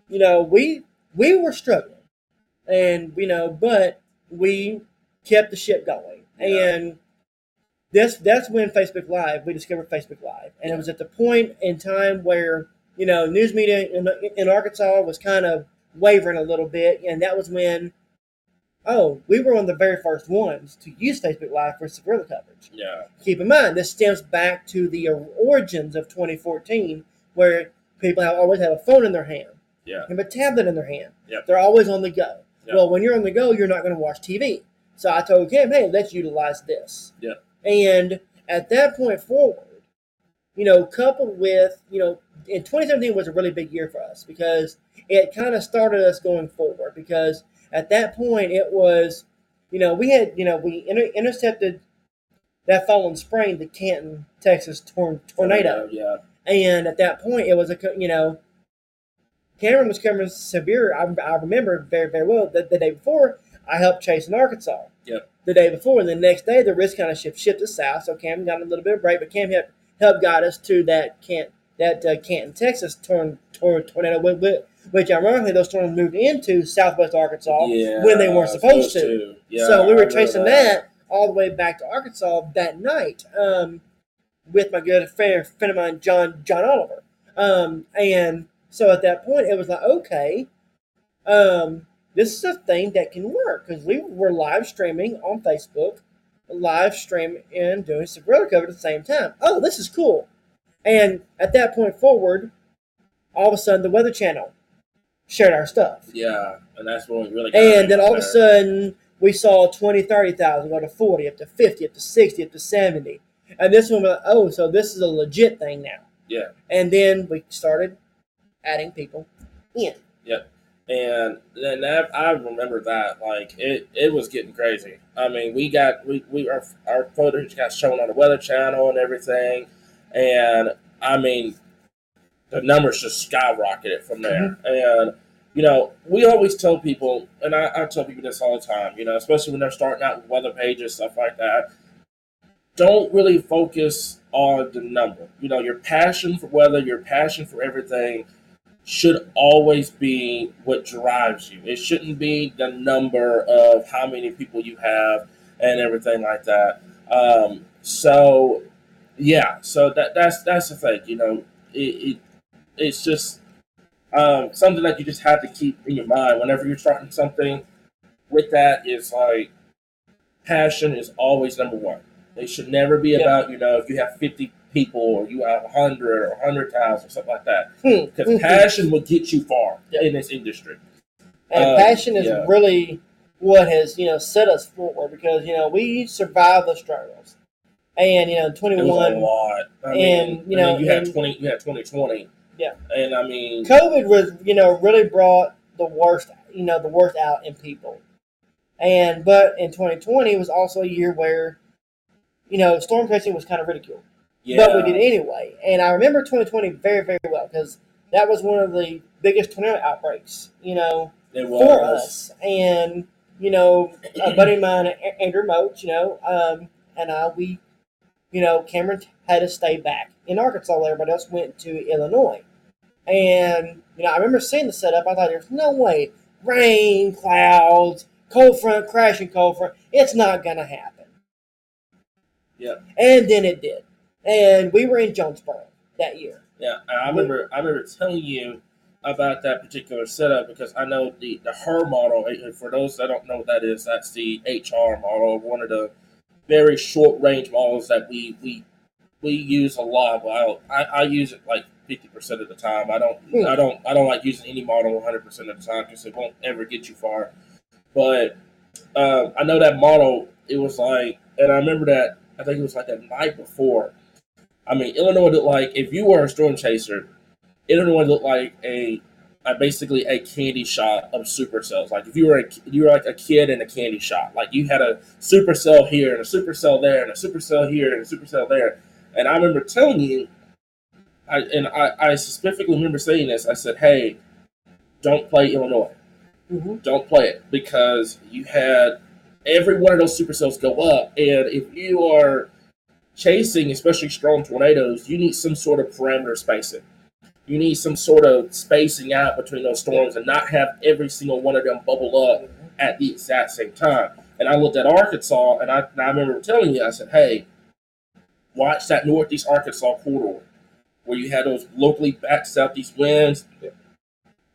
Speaker 3: you know we we were struggling, and you know, but we kept the ship going,
Speaker 2: Yeah.
Speaker 3: and this that's when Facebook Live we discovered Facebook Live, and it was at the point in time where you know news media in, in Arkansas was kind of wavering a little bit, and that was when oh we were one of the very first ones to use Facebook Live for weather coverage.
Speaker 2: yeah,
Speaker 3: Keep in mind this stems back to the origins of 2014, where people have always have a phone in their hand,
Speaker 2: yeah,
Speaker 3: have a tablet in their hand.
Speaker 2: Yep.
Speaker 3: They're always on the go.
Speaker 2: Yep.
Speaker 3: Well, when you're on the go, you're not going to watch TV. So I told him, hey, let's utilize this.
Speaker 2: Yep.
Speaker 3: And at that point forward, you know, coupled with, you know, in 2017 was a really big year for us because it kind of started us going forward because at that point it was, you know, we had, you know, we inter- intercepted that fallen spring, the Canton, Texas tor- tornado.
Speaker 2: yeah,
Speaker 3: And at that point, it was a you know, Cameron was coming severe. I, I remember very very well that the day before I helped chase in Arkansas.
Speaker 2: Yep.
Speaker 3: The day before, and the next day the risk kind of shift shifted south. So Cam got a little bit of break, but Cam helped helped guide us to that Kent that uh, Canton, Texas torn, torn, tornado, which, which ironically those storms moved into southwest Arkansas
Speaker 2: yeah.
Speaker 3: when they weren't supposed to.
Speaker 2: Yeah,
Speaker 3: so we were chasing that. all the way back to Arkansas that night um, with my good friend, friend of mine, John John Oliver. Um, and so at that point, it was like, okay, um, this is a thing that can work because we were live streaming on Facebook, live streaming and doing some coverage at the same time. Oh, this is cool. And at that point forward, all of a sudden, the Weather Channel shared our stuff.
Speaker 2: Yeah, and that's when we really. Got
Speaker 3: And then all of a sudden, we saw 20, 30,000 go to 40, up to 50, up to 60, up to 70. And this one, we're like, oh, so this is a legit thing now.
Speaker 2: Yeah.
Speaker 3: And then we started adding people in.
Speaker 2: And then that, I remember that like it, it was getting crazy. I mean, we got we, we our our footage got shown on the Weather Channel and everything, and I mean, the numbers just skyrocketed from there. Mm-hmm. And you know, we always tell people, and I, I tell people this all the time, you know, especially when they're starting out with weather pages, stuff like that. Don't really focus on the number. You know, your passion for weather, your passion for everything should always be what drives you. It shouldn't be the number of how many people you have and everything like that. Um, so, yeah, so that that's that's the thing. You know, it, it it's just um, something that you just have to keep in your mind whenever you're starting something. With that is like passion is always number one. It should never be
Speaker 3: Yeah.
Speaker 2: about you know if you have fifty people or you have hundred or hundred thousand or something like that.
Speaker 3: Hmm.
Speaker 2: Because passion will get you far
Speaker 3: Yeah.
Speaker 2: in this industry.
Speaker 3: And
Speaker 2: Um,
Speaker 3: passion is
Speaker 2: yeah.
Speaker 3: really what has you know set us forward because you know we survived the struggles, and you know 21.
Speaker 2: It was a lot. I mean,
Speaker 3: And, you
Speaker 2: I mean,
Speaker 3: know,
Speaker 2: you had
Speaker 3: and-
Speaker 2: twenty, you had twenty twenty.
Speaker 3: Yeah.
Speaker 2: and I mean,
Speaker 3: COVID was you know really brought the worst you know the worst out in people, and but in twenty twenty was also a year where you know storm chasing was kind of ridiculed.
Speaker 2: Yeah,
Speaker 3: but we did anyway. And I remember 2020 very, very well because that was one of the biggest tornado outbreaks, you know,
Speaker 2: it
Speaker 3: for us. And you know, a buddy of mine, Andrew Moach, you know, um, and I, we, you know, Cameron had to stay back in Arkansas. while Everybody else went to Illinois. And you know, I remember seeing the setup. I thought, "There's no way, rain, clouds, cold front, crashing cold front. It's not gonna happen."
Speaker 2: Yeah.
Speaker 3: And then it did, and we were in Jonesboro that year.
Speaker 2: Yeah, I remember I remember telling you about that particular setup because I know the the HRRR model. For those that don't know what that is, that's the HRRR model, one of the very short range models that we we we use a lot. Well, I, I use it like fifty percent of the time. I don't
Speaker 3: Hmm.
Speaker 2: I don't I don't like using any model one hundred percent of the time because it won't ever get you far. But um, I know that model. It was like, and I remember that. I think it was like the night before. I mean, Illinois looked like if you were a storm chaser, Illinois looked like a, a basically a candy shot of supercells. Like if you were a, you were like a kid in a candy shop. Like you had a supercell here and a supercell there and a supercell here and a supercell there. And I remember telling you, I and I, I specifically remember saying this. I said, "Hey, don't play Illinois.
Speaker 3: Mm-hmm.
Speaker 2: Don't play it because you had every one of those supercells go up, and if you are chasing, especially strong tornadoes, you need some sort of parameter spacing. You need some sort of spacing out between those storms and not have every single one of them bubble up at the exact same time. And I looked at Arkansas, and I, and I remember telling you, I said, hey, watch that northeast Arkansas corridor where you had those locally back southeast winds.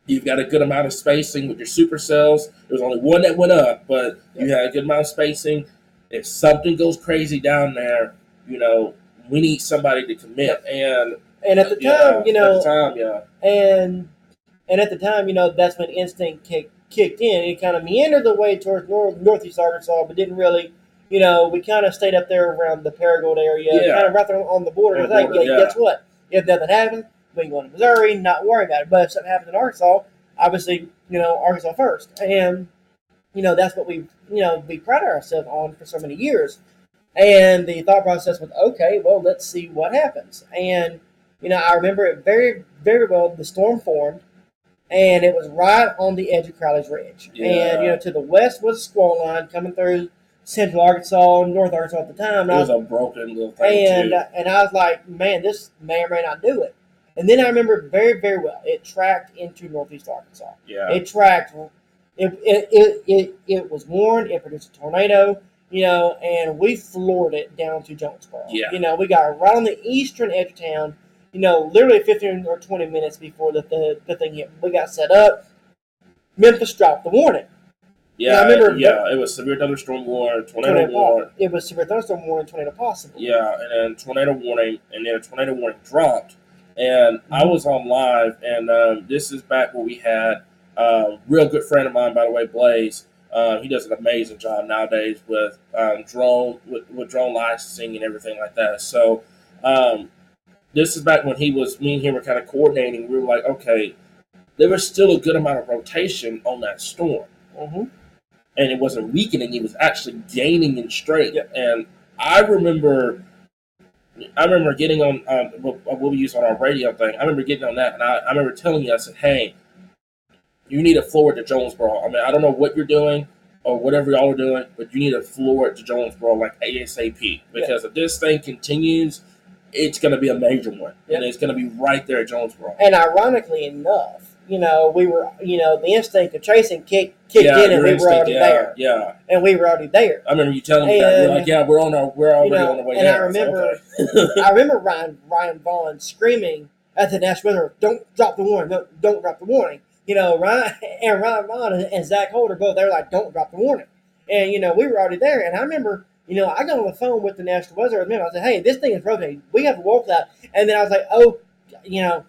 Speaker 2: You've got a good amount of spacing with your supercells. There was only one that went up, but you had a good amount of spacing. If something goes crazy down there, you know, we need somebody to commit. And
Speaker 3: And at the time, you know,
Speaker 2: at the time, yeah,
Speaker 3: and and at the time, you know, that's when instinct kick, kicked in. It kind of meandered the way towards north, northeast Arkansas, but didn't really, you know, we kind of stayed up there around the Paragould area,
Speaker 2: Yeah.
Speaker 3: kind of right there on the border.
Speaker 2: On the
Speaker 3: like,
Speaker 2: border,
Speaker 3: yeah,
Speaker 2: yeah.
Speaker 3: guess what? If nothing happens, we can go to Missouri, not worry about it. But if something happens in Arkansas, obviously, you know, Arkansas first. And, you know, that's what we, you know, we pride ourselves on for so many years. And the thought process was, okay, well, let's see what happens. And, you know, I remember it very, very well. The storm formed, and it was right on the edge of Crowley's Ridge.
Speaker 2: Yeah.
Speaker 3: And, you know, to the west was a Squall Line coming through central Arkansas, and north Arkansas at the time. And
Speaker 2: it
Speaker 3: I
Speaker 2: was
Speaker 3: was
Speaker 2: a broken little thing
Speaker 3: and
Speaker 2: too.
Speaker 3: uh, and I was like, man, this may or may not do it. And then I remember very very well. It tracked into northeast Arkansas.
Speaker 2: yeah,
Speaker 3: It tracked. It it, it, it it was warned. It produced a tornado. You know, and we floored it down to Jonesboro.
Speaker 2: Yeah.
Speaker 3: You know, we got right on the eastern edge of town. You know, literally 15 or 20 minutes before the, the, the thing hit. We got set up. Memphis dropped the warning.
Speaker 2: yeah,
Speaker 3: I remember-
Speaker 2: yeah. It was severe thunderstorm warning, tornado
Speaker 3: Tornado
Speaker 2: warning.
Speaker 3: It was severe thunderstorm warning, tornado possible.
Speaker 2: Yeah, and then tornado warning, and then a tornado warning dropped, and I
Speaker 3: Mhm.
Speaker 2: was on live, and um, this is back where we had a real good friend of mine, by the way, Blaze. Uh, he does an amazing job nowadays with um, drone with, with drone licensing and everything like that. So um, this is back when he was me and him were kind of coordinating. We were like, okay, there was still a good amount of rotation on that storm
Speaker 3: hmm
Speaker 2: and it wasn't weakening; it was actually gaining in strength.
Speaker 3: Yeah.
Speaker 2: And I remember I remember getting on um, what, what we use on our radio thing. I remember getting on that, and I, I remember telling you, I said, "Hey, you need to floor to Jonesboro. I mean, I don't know what you're doing or whatever y'all are doing, but you need to floor to Jonesboro like ASAP because if this thing continues, it's going to be a major one,
Speaker 3: Yeah.
Speaker 2: and it's going to be right there at Jonesboro.
Speaker 3: And ironically enough, you know, we were, you know, the instinct of chasing kick, kicked
Speaker 2: yeah,
Speaker 3: in, and we were
Speaker 2: instinct,
Speaker 3: already
Speaker 2: yeah,
Speaker 3: there,
Speaker 2: Yeah,
Speaker 3: and we were already there.
Speaker 2: I remember you telling me that. You're like, "Yeah, we're on our, we're already
Speaker 3: know,
Speaker 2: on the way
Speaker 3: and I
Speaker 2: there." was like,
Speaker 3: remember-
Speaker 2: okay.
Speaker 3: I remember Ryan Ryan Vaughn screaming at the Nash Weather, "Don't drop the warning! Don't, don't drop the warning!" You know, Ryan and Ryan Vaughn and, Zach Holder both they're like, "Don't drop the warning!" And you know, we were already there. And I remember, you know, I got on the phone with the National Weather Administration. I said, "Hey, this thing is rotating. We have to walk that." And then I was like, "Oh, you know,"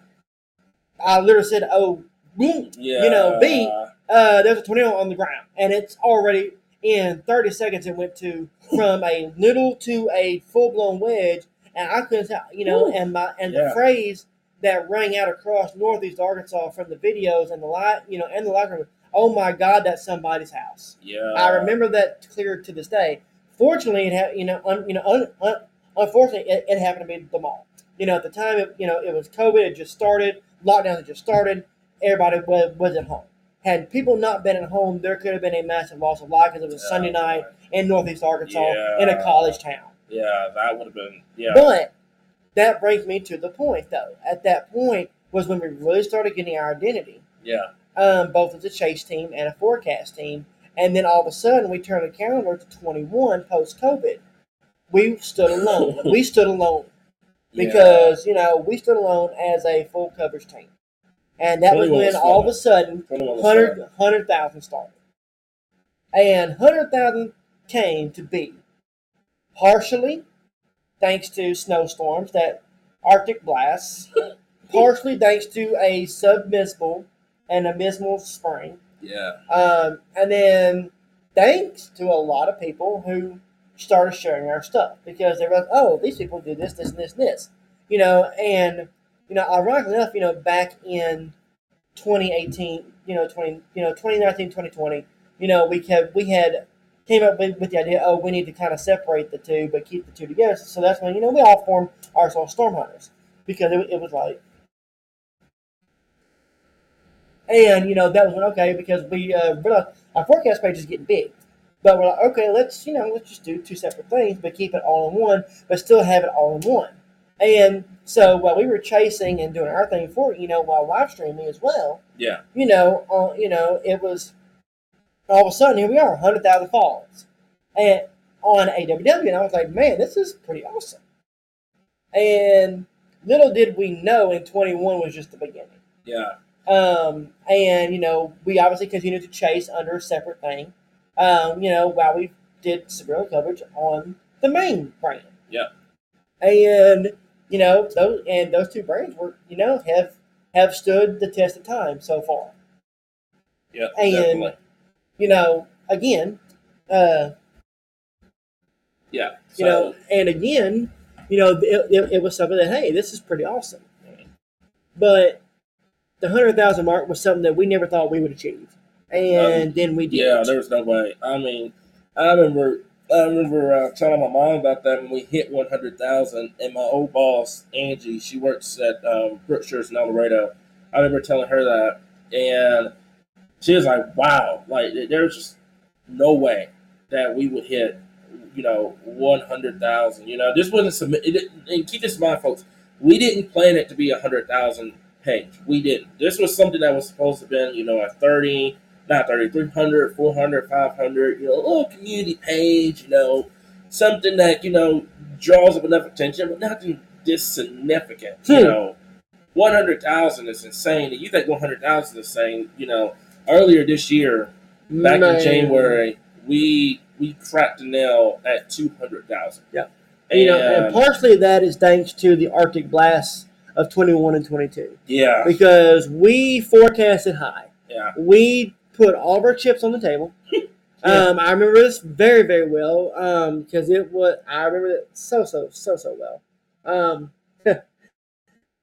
Speaker 3: I literally said, "Oh, boom."
Speaker 2: yeah,
Speaker 3: You know, B, uh, there's a tornado on the ground, and it's already in 30 seconds. It went to from a noodle to a full blown wedge, and I couldn't tell, you know,
Speaker 2: Woo.
Speaker 3: and my and
Speaker 2: Yeah.
Speaker 3: the phrase that rang out across northeast Arkansas from the videos and the light, you know, and the live room. Oh my God, that's somebody's house.
Speaker 2: yeah,
Speaker 3: I remember that clear to this day. Fortunately, it had you know, un, you know, un, un, unfortunately, it, it happened to be the mall. You know, at the time, it, you know, it was COVID. It just started. Lockdown had just started. Everybody was, was at home. Had people not been at home, there could have been a massive loss of life because it was
Speaker 2: Yeah.
Speaker 3: Sunday night in northeast Arkansas
Speaker 2: Yeah.
Speaker 3: in a college town.
Speaker 2: Yeah, that would have been yeah.
Speaker 3: But that brings me to the point, though. At that point was when we really started getting our identity
Speaker 2: yeah,
Speaker 3: um, both as a chase team and a forecast team. And then all of a sudden, we turned the calendar to 21 post COVID. We stood alone. we stood alone because, you know, we stood alone as a full coverage team. And that was when all of a sudden,
Speaker 2: 21 was
Speaker 3: 100 100,000 started. And 100,000 came to be partially thanks to snowstorms, that Arctic blasts, partially thanks to a submersible and a abysmal spring.
Speaker 2: Yeah,
Speaker 3: Um, and then thanks to a lot of people who started sharing our stuff because they were like, oh, these people do this, this, and this, and this. You know, and, you know, ironically enough, you know, back in 2018, you know, 20, you know, 2019, 2020, you know, we kept, we had came up with, with the idea, oh, we need to kind of separate the two, but keep the two together. So that's when, you know, we all formed ourselves Storm Hunters because it, it was like, and you know that was when okay because we uh, realized our forecast page is getting big, but we're like okay let's you know let's just do two separate things but keep it all in one but still have it all in one. And so while we were chasing and doing our thing for it, you know while live streaming as well,
Speaker 2: yeah,
Speaker 3: you know uh, you know it was all of a sudden here we are hundred thousand followers and on AWW and I was like man this is pretty awesome. And little did we know in twenty one was just the beginning.
Speaker 2: yeah,
Speaker 3: Um, and you know, we obviously continued to chase under a separate thing. Um, you know, while we did several coverage on the main brand.
Speaker 2: Yeah.
Speaker 3: And you know, those and those two brands were, you know, have have stood the test of time so far.
Speaker 2: yeah,
Speaker 3: And-
Speaker 2: definitely.
Speaker 3: You know, again, uh,
Speaker 2: Yeah,
Speaker 3: you know, and again, you know, it, it, it was something that hey, this is pretty awesome. But the hundred thousand mark was something that we never thought we would achieve, and then we did.
Speaker 2: Um, Yeah, there was no way. I mean, I remember, I remember uh, telling my mom about that when we hit one hundred thousand, and my old boss Angie, she works at um, Brookshires in El Dorado. I remember telling her that, and she was like, "Wow, like there's just no way that we would hit, you know, one hundred thousand. You know, this wasn't submit. And keep this in mind, folks. We didn't plan it to be a hundred thousand page. We didn't. This was something that was supposed to have been, you know, a 30, not 30, 300, 400, 500, you know, a little community page, you know, something that, you know, draws up enough attention, but nothing this significant, you
Speaker 3: Hmm.
Speaker 2: know. 100,000 is insane. And you think 100,000 is insane, you know, earlier this year, back
Speaker 3: Man.
Speaker 2: in January, we we cracked the nail at 200,000.
Speaker 3: Yeah. You know, and
Speaker 2: And-
Speaker 3: partially that is thanks to the Arctic blasts of 21 and 22
Speaker 2: yeah,
Speaker 3: because we forecasted high.
Speaker 2: yeah,
Speaker 3: We put all of our chips on the table. Um, I remember this very, very well because it was. I remember it so, so, so, so well. Um,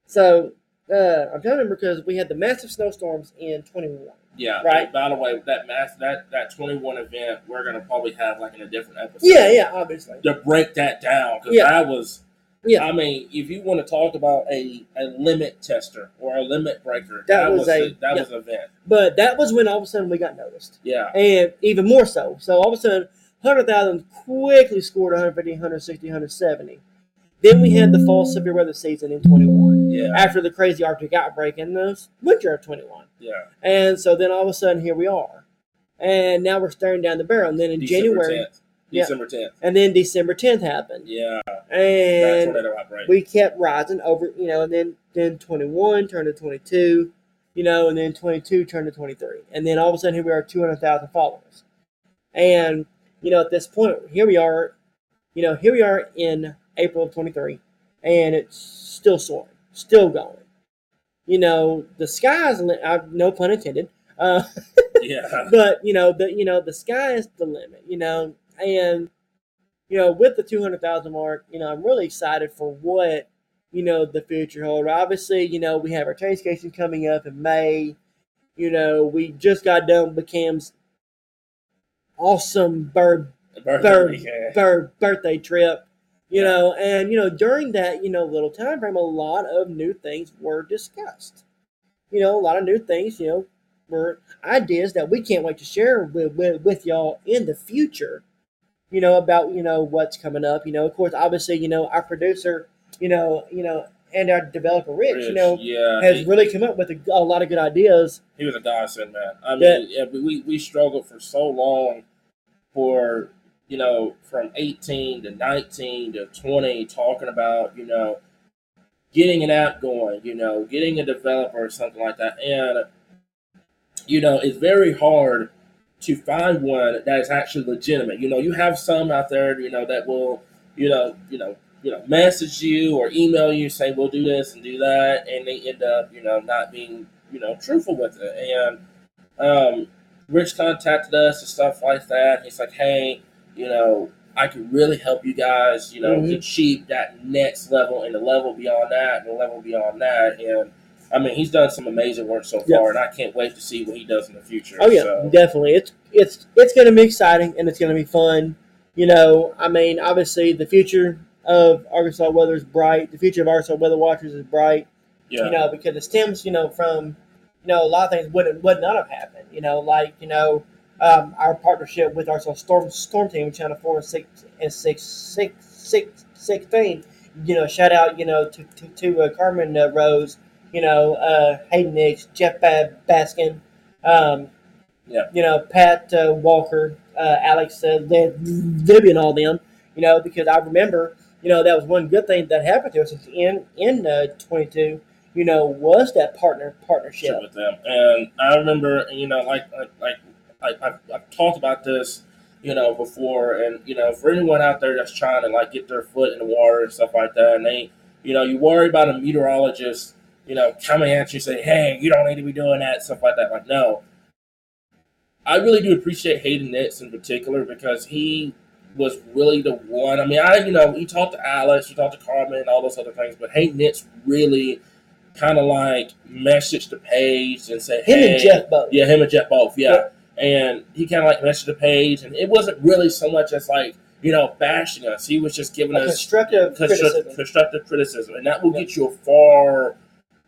Speaker 3: so uh, I'm trying to remember because we had the massive snowstorms in 21.
Speaker 2: Yeah.
Speaker 3: Right.
Speaker 2: By the way, that mass that that 21 event, we're gonna probably have like in a different episode.
Speaker 3: Yeah, yeah, obviously.
Speaker 2: To break that down, because
Speaker 3: Yeah.
Speaker 2: that was
Speaker 3: Yeah.
Speaker 2: I mean, if you want to talk about a, a limit tester or a limit breaker,
Speaker 3: That
Speaker 2: that,
Speaker 3: was
Speaker 2: was,
Speaker 3: a-
Speaker 2: that
Speaker 3: yeah.
Speaker 2: was an event.
Speaker 3: But that was when all of a sudden we got noticed.
Speaker 2: Yeah.
Speaker 3: and even more so. So all of a sudden, 100,000 quickly scored 150, 160, 170. Then we had the fall severe weather season in 21
Speaker 2: Yeah.
Speaker 3: after the crazy Arctic outbreak in the winter of 21.
Speaker 2: Yeah.
Speaker 3: And so then all of a sudden, here we are. And now we're staring down the barrel. And then in
Speaker 2: December
Speaker 3: January,
Speaker 2: 10th.
Speaker 3: Yeah.
Speaker 2: December 10th.
Speaker 3: and then December 10th happened.
Speaker 2: Yeah.
Speaker 3: And we kept rising over, you know, and then, then 21 turned to 22, you know, and then 22 turned to 23. And then all of a sudden, here we are, 200,000 followers. And, you know, at this point, here we are, you know, here we are in April of 23, and it's still soaring, still going. You know, the sky's, li- uh, no pun intended, uh,
Speaker 2: yeah.
Speaker 3: but you know the you know the sky is the limit you know and you know with the 200000 mark you know i'm really excited for what you know the future hold obviously you know we have our train station coming up in may you know we just got done with cam's awesome bird
Speaker 2: Birthday
Speaker 3: bird, bird birthday trip you know and you know during that you know little time frame a lot of new things were discussed you know a lot of new things you know were ideas that we can't wait to share with, with, with y'all in the future you know about you know what's coming up you know of course obviously you know our producer you know you know and our developer rich, you know
Speaker 2: yeah.
Speaker 3: has
Speaker 2: he,
Speaker 3: really come up with a, a lot of good ideas
Speaker 2: he was a godsend, man. I mean,
Speaker 3: That-
Speaker 2: yeah, we, we struggled for so long for, you know, from 18 to 19 to 20, talking about, you know, getting an app going, you know, getting a developer or something like that. And, you know, it's very hard to find one that is actually legitimate. You know, you have some out there, you know, that will, you know, you know, you know, message you or email you say we'll do this and do that, and they end up, you know, not being, you know, truthful with it. And um, Rich contacted us and stuff like that. He's like, hey, you know, I can really help you guys, you know,
Speaker 3: Mhm.
Speaker 2: achieve that next level and the level beyond that and the level beyond that. And I mean, he's done some amazing work so far,
Speaker 3: Yeah.
Speaker 2: and I can't wait to see what he does in the future.
Speaker 3: Oh yeah,
Speaker 2: So,
Speaker 3: definitely. It's it's it's going to be exciting and it's going to be fun. You know, I mean, obviously the future of Arkansas weather is bright. The future of Arkansas weather watchers is bright.
Speaker 2: yeah,
Speaker 3: You know, because it stems, you know, from you know a lot of things would would not have happened. You know, like you know um, our partnership with Arkansas Storm Storm Team, Channel Four and Six and Six Six Six Sixteen. You know, shout out, you know, to to, to uh, Carmen uh, Rose. You know, uh, Hayden Nix, Jeff Baskin. Um,
Speaker 2: Yeah.
Speaker 3: You know, Pat uh, Walker, uh, Alex uh, Lib- Libby, and all them. You know, because I remember, you know, that was one good thing that happened to us in in uh, 22. You know, was that partner partnership.
Speaker 2: with them. And I remember, you know, like like like I, I've, I've talked about this, you know, before, and you know, for anyone out there that's trying to like get their foot in the water and stuff like that, and they, you know, you worry about a meteorologist, you know, coming at you say, hey, you don't need to be doing that stuff like that. Like, no. I really do appreciate Hayden Nix in particular because he was really the one. I mean, I you know, he talked to Alex, he talked to Carmen, and all those other things, but Hayden Nix really kind of like messaged the page and said,
Speaker 3: Him
Speaker 2: hey,
Speaker 3: and Jeff both.
Speaker 2: yeah, him and Jeff both, yeah.
Speaker 3: Yeah.
Speaker 2: And he kind of like messaged the page, and it wasn't really so much as like you know bashing us. He was just giving
Speaker 3: A
Speaker 2: us
Speaker 3: constructive
Speaker 2: construct-
Speaker 3: criticism.
Speaker 2: constructive criticism, and that will
Speaker 3: Yeah.
Speaker 2: get you a far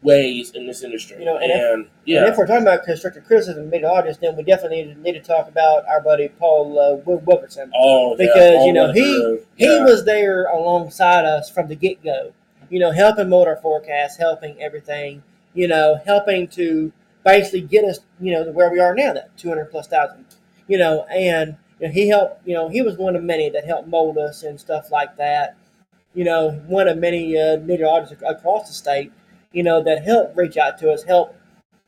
Speaker 2: ways in this industry.
Speaker 3: You know, and
Speaker 2: and,
Speaker 3: if-
Speaker 2: yeah,
Speaker 3: And if we're talking about constructive criticism and meteorologists, then we definitely need to, need to talk about our buddy Paul uh, Wil- Wilkerson.
Speaker 2: oh,
Speaker 3: because,
Speaker 2: all
Speaker 3: you know, he-
Speaker 2: through.
Speaker 3: He was there alongside us from the get go, you know, helping mold our forecast, helping everything, you know, helping to basically get us, you know, to where we are now, that 200 plus thousand, you know, and you know, he helped, you know, he was one of many that helped mold us and stuff like that. You know, one of many uh, meteorologists ac- across the state, you know, that helped reach out to us, help,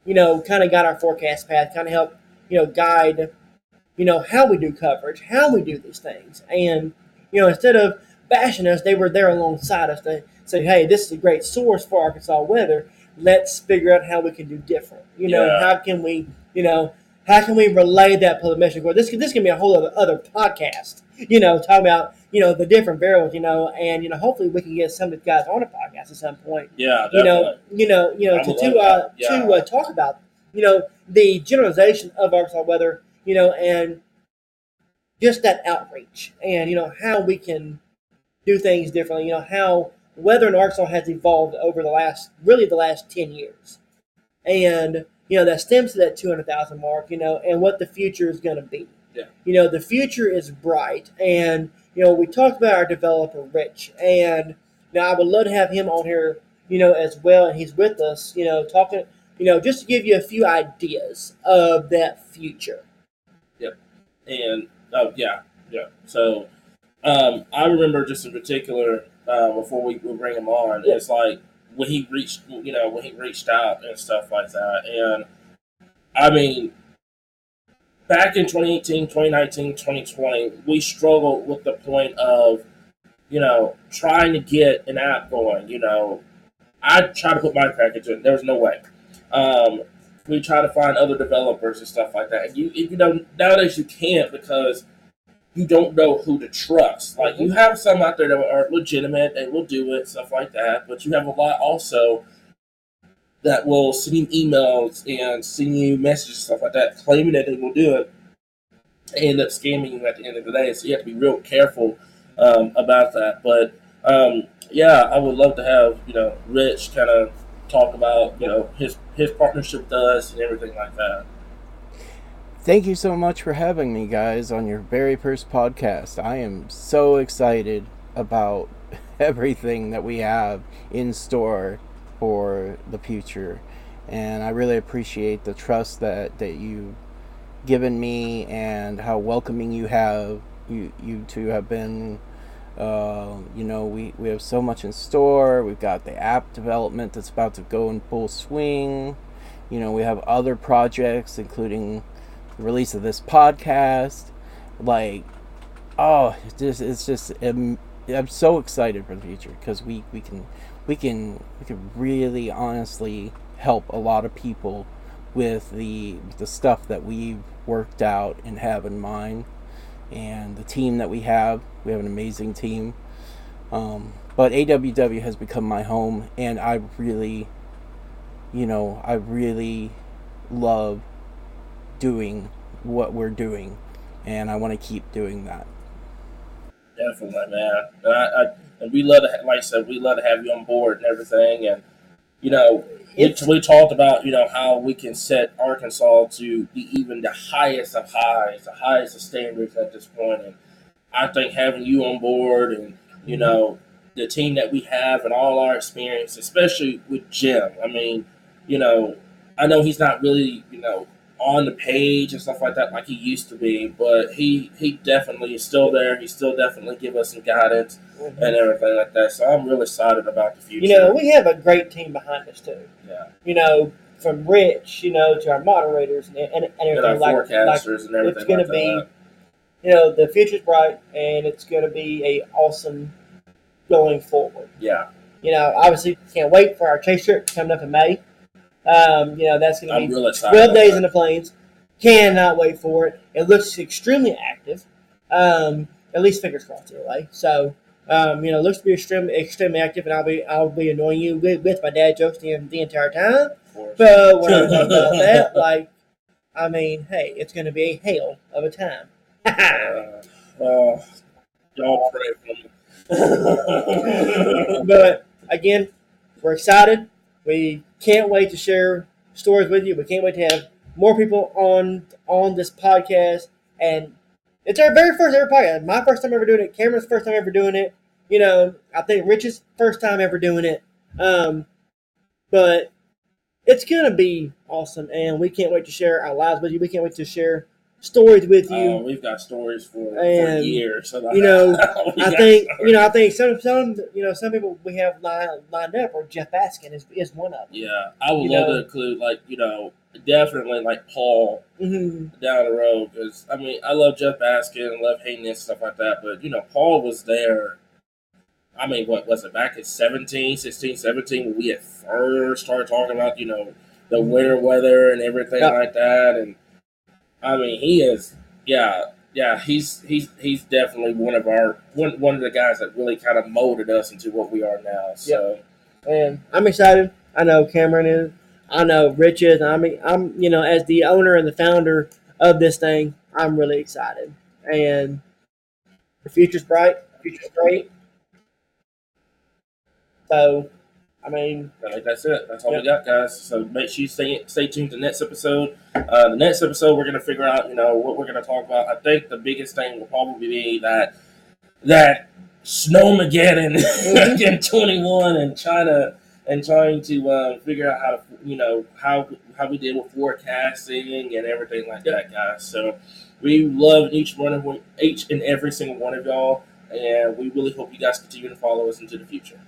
Speaker 3: you know, kind of got our forecast path, kind of help, you know, guide, you know, how we do coverage, how we do these things. And, you know, instead of bashing us, they were there alongside us to say, hey, this is a great source for Arkansas weather. Let's figure out how we can do different. You know,
Speaker 2: Yeah.
Speaker 3: how can we, you know, how can we relay that public message? Well, this this can be a whole other, other podcast, you know, talking about, you know, the different variables, you know, and, you know, hopefully we can get some of the guys on a podcast at some point
Speaker 2: yeah,
Speaker 3: you know, you know, you know, to to uh.
Speaker 2: Yeah.
Speaker 3: to uh, talk about, you know, the generalization of Arkansas weather, you know, and just that outreach, and you know how we can do things differently. You know how weather in Arkansas has evolved over the last, really the last 10 years. And, you know, that stems to that 200,000 mark, you know, and what the future is going to be.
Speaker 2: Yeah.
Speaker 3: You know, the future is bright. And, you know, we talked about our developer, Rich. And now I would love to have him on here, you know, as well. And he's with us, you know, talking, you know, just to give you a few ideas of that future. Yep.
Speaker 2: And oh yeah, yeah. So um, I remember just in particular uh, before we, we bring him on,
Speaker 3: Yeah.
Speaker 2: it's like when he reached, you know, when he reached out and stuff like that, and I mean. Back in 2018, 2019, 2020, we struggled with the point of, you know, trying to get an app going. You know, I tried to put my package in. There was no way. Um, we try to find other developers and stuff like that. And you, you know, nowadays you can't because you don't know who to trust. Like you have some out there that are legitimate, they will do it, stuff like that. But you have a lot also that will send you emails and send you messages, stuff like that, claiming that they will do it, and end up scamming you at the end of the day. So you have to be real careful um, about that. But um, yeah, I would love to have you know Rich kind of talk about you know his his partnership with us and everything like that.
Speaker 4: Thank you so much for having me, guys, on your very first podcast. I am so excited about everything that we have in store for the future. And I really appreciate the trust that, that you've given me and how welcoming you have you you two have been. Uh, you know, we, we have so much in store. We've got the app development that's about to go in full swing. You know, we have other projects, including release of this podcast. Like, oh, it's just it's just um, I'm so excited for the future because we we can we can we can really honestly help a lot of people with the the stuff that we've worked out and have in mind and the team that we have we have an amazing team um, but aww has become my home and i really you know i really love doing what we're doing and i want to keep doing that
Speaker 2: Definitely, man. And, I, I, and we love to, ha- like I said, we love to have you on board and everything. And you know, we, we talked about you know how we can set Arkansas to be even the highest of highs, the highest of standards at this point. And I think having you on board and you mm-hmm. know the team that we have and all our experience, especially with Jim. I mean, you know, I know he's not really you know on the page and stuff like that like he used to be, but he he definitely is still there. He still definitely give us some guidance mm-hmm. and everything like that. So I'm really excited about the future.
Speaker 3: You know, we have a great team behind us, too.
Speaker 2: yeah,
Speaker 3: You know, from Rich, you know, to our moderators and, and, and
Speaker 2: and
Speaker 3: everything
Speaker 2: our
Speaker 3: like, like
Speaker 2: and everything
Speaker 3: it's going
Speaker 2: like
Speaker 3: to be, you know, the future's bright and it's going to be a awesome going forward.
Speaker 2: Yeah,
Speaker 3: You know, obviously can't wait for our chase trip coming up in May. Um, you know, that's going to be
Speaker 2: really
Speaker 3: 12 days
Speaker 2: that.
Speaker 3: in the plains. Cannot wait for it. It looks extremely active. Um, at least fingers crossed anyway. So, um, you know, it looks to be extremely, extremely active, and I'll be I'll be annoying you with, with my dad jokes the, the entire time. But when I talk about that, like, I mean, hey, it's going to be a hail of a time.
Speaker 2: Uh, uh, y'all pray for me.
Speaker 3: but again, we're excited. We can't wait to share stories with you. We can't wait to have more people on on this podcast. And it's our very first ever podcast. My first time ever doing it. Cameron's first time ever doing it. You know, I think Rich's first time ever doing it. Um, but it's gonna be awesome, and we can't wait to share our lives with you. We can't wait to share stories with you.
Speaker 2: Oh, we've got stories for, for years. So
Speaker 3: you know, I think
Speaker 2: stories.
Speaker 3: you know. I think some some you know some people we have lined, lined up, or Jeff Baskin is, is one of them.
Speaker 2: Yeah, I would
Speaker 3: you
Speaker 2: love
Speaker 3: know-
Speaker 2: to include like you know definitely like Paul
Speaker 3: Mm-hmm.
Speaker 2: down the road because I mean I love Jeff Baskin and love Hayden and stuff like that, but you know Paul was there. I mean, what was it back in 17, 16, 17 when we had first started talking about you know the winter weather and everything
Speaker 3: Yeah.
Speaker 2: like that, and I mean he is yeah yeah he's he's he's definitely one of our one one of the guys that really kind of molded us into what we are now. So
Speaker 3: And I'm excited. I know Cameron is. I know Rich is. I mean, I'm you know as the owner and the founder of this thing, I'm really excited. And the future's bright. The future's great. So, I mean,
Speaker 2: think that's it. That's all we got, guys. So make sure you stay stay tuned to the next episode. Uh, the next episode, we're gonna figure out, you know, what we're gonna talk about. I think the biggest thing will probably be that that snowmageddon
Speaker 3: Mhm.
Speaker 2: in twenty one in China and trying to uh, figure out how to, you know, how how we deal with forecasting and everything like that, guys. So we love each one of each and every single one of y'all, and we really hope you guys continue to follow us into the future.